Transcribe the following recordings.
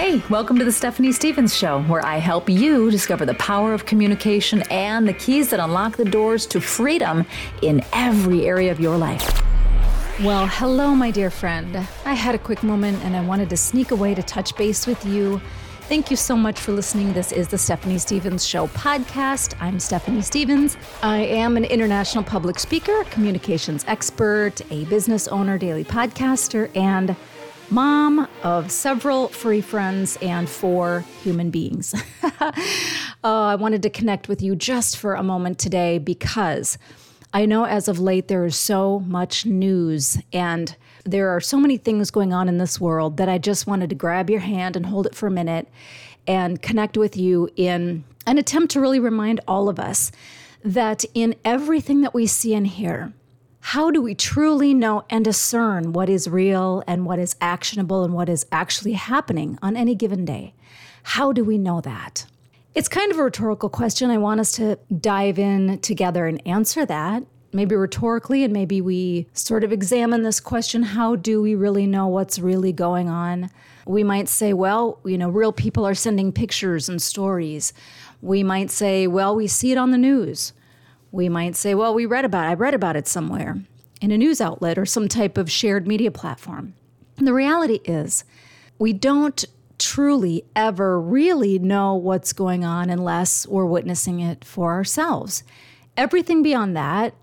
Hey, welcome to the Stephanie Stevens Show, where I help you discover the power of communication and the keys that unlock the doors to freedom in every area of your life. Well, hello, my dear friend. I had a quick moment and I wanted to sneak away to touch base with you. Thank you so much for listening. This is the Stephanie Stevens Show podcast. I'm Stephanie Stevens. I am an international public speaker, communications expert, a business owner, daily podcaster, and mom of several furry friends and four human beings. uh, I wanted to connect with you just for a moment today because I know as of late there is so much news and there are so many things going on in this world that I just wanted to grab your hand and hold it for a minute and connect with you in an attempt to really remind all of us that in everything that we see and hear, how do we truly know and discern what is real and what is actionable and what is actually happening on any given day? How do we know that? It's kind of a rhetorical question. I want us to dive in together and answer that, maybe rhetorically, and maybe we sort of examine this question how do we really know what's really going on? We might say, well, you know, real people are sending pictures and stories. We might say, well, we see it on the news. We might say, well, we read about it. I read about it somewhere in a news outlet or some type of shared media platform. And the reality is, we don't truly ever really know what's going on unless we're witnessing it for ourselves. Everything beyond that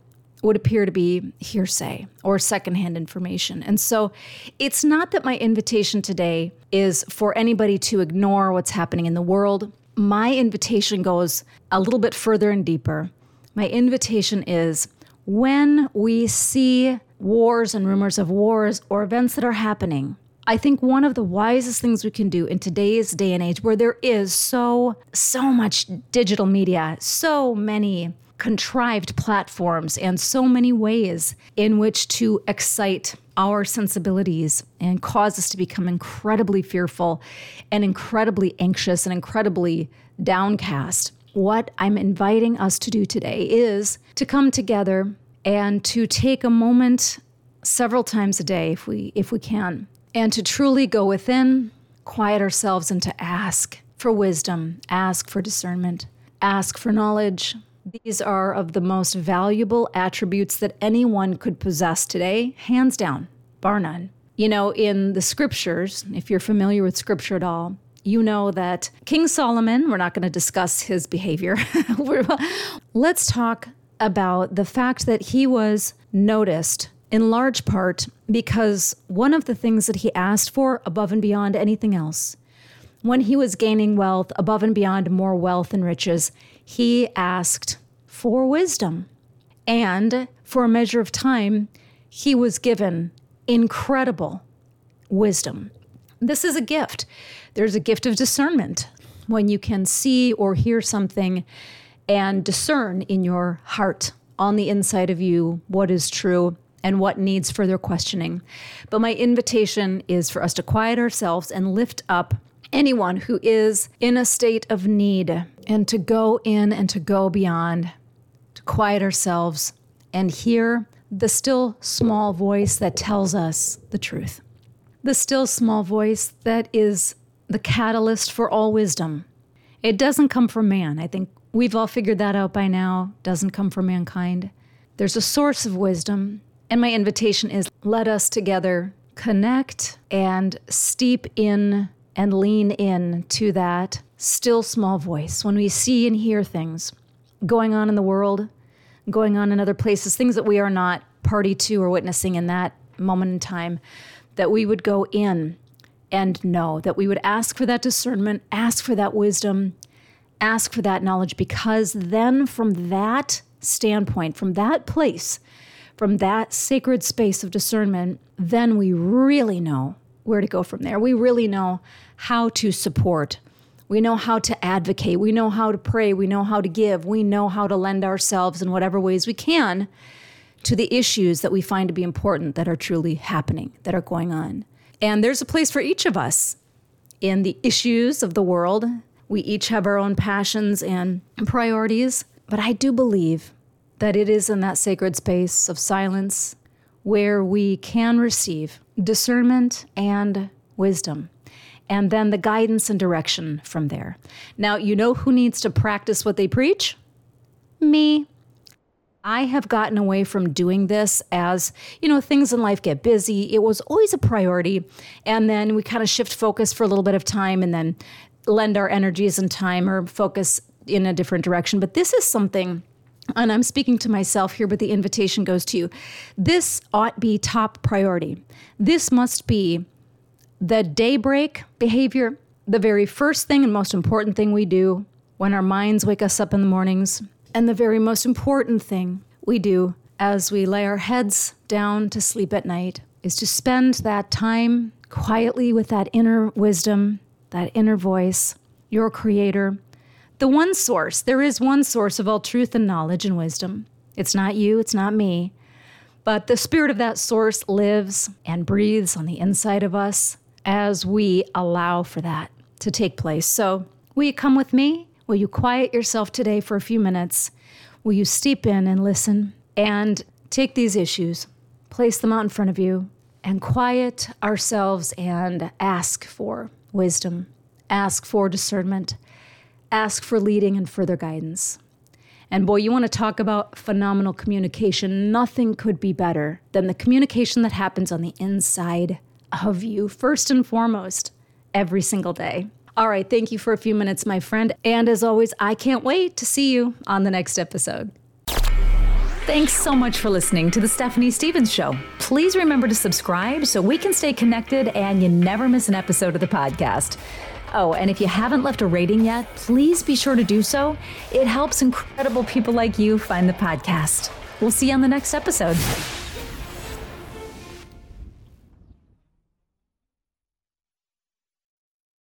would appear to be hearsay or secondhand information. And so it's not that my invitation today is for anybody to ignore what's happening in the world. My invitation goes a little bit further and deeper. My invitation is when we see wars and rumors of wars or events that are happening, I think one of the wisest things we can do in today's day and age where there is so so much digital media, so many contrived platforms and so many ways in which to excite our sensibilities and cause us to become incredibly fearful and incredibly anxious and incredibly downcast what I'm inviting us to do today is to come together and to take a moment several times a day if we if we can and to truly go within, quiet ourselves and to ask for wisdom, ask for discernment, ask for knowledge. These are of the most valuable attributes that anyone could possess today, hands down, bar none. You know, in the scriptures, if you're familiar with scripture at all, you know that King Solomon, we're not going to discuss his behavior. Let's talk about the fact that he was noticed in large part because one of the things that he asked for above and beyond anything else, when he was gaining wealth above and beyond more wealth and riches, he asked for wisdom. And for a measure of time, he was given incredible wisdom. This is a gift. There's a gift of discernment when you can see or hear something and discern in your heart on the inside of you what is true and what needs further questioning. But my invitation is for us to quiet ourselves and lift up anyone who is in a state of need and to go in and to go beyond, to quiet ourselves and hear the still small voice that tells us the truth the still small voice that is the catalyst for all wisdom. It doesn't come from man. I think we've all figured that out by now. Doesn't come from mankind. There's a source of wisdom. And my invitation is let us together connect and steep in and lean in to that still small voice when we see and hear things going on in the world, going on in other places, things that we are not party to or witnessing in that moment in time that we would go in and know, that we would ask for that discernment, ask for that wisdom, ask for that knowledge, because then from that standpoint, from that place, from that sacred space of discernment, then we really know where to go from there. We really know how to support. We know how to advocate. We know how to pray. We know how to give. We know how to lend ourselves in whatever ways we can to the issues that we find to be important that are truly happening, that are going on. And there's a place for each of us in the issues of the world. We each have our own passions and priorities, but I do believe that it is in that sacred space of silence where we can receive discernment and wisdom. and then the guidance and direction from there. Now, you know who needs to practice what they preach? Me. I have gotten away from doing this as, you know, things in life get busy. It was always a priority. And then we kind of shift focus for a little bit of time and then lend our energies and time or focus in a different direction. But this is something and I'm speaking to myself here, but the invitation goes to you. This ought be top priority. This must be the daybreak behavior, the very first thing and most important thing we do when our minds wake us up in the mornings, and the very most important thing we do as we lay our heads down to sleep at night is to spend that time quietly with that inner wisdom, that inner voice, your creator, the one source. There is one source of all truth and knowledge and wisdom. It's not you, it's not me. But the spirit of that source lives and breathes on the inside of us as we allow for that to take place. So, will you come with me? Will you quiet yourself today for a few minutes? Will you steep in and listen and take these issues, place them out in front of you, and quiet ourselves and ask for wisdom, ask for discernment, ask for leading and further guidance. And boy, you want to talk about phenomenal communication. Nothing could be better than the communication that happens on the inside of you, first and foremost, every single day. All right, thank you for a few minutes, my friend. And as always, I can't wait to see you on the next episode. Thanks so much for listening to The Stephanie Stevens Show. Please remember to subscribe so we can stay connected and you never miss an episode of the podcast. Oh, and if you haven't left a rating yet, please be sure to do so. It helps incredible people like you find the podcast. We'll see you on the next episode.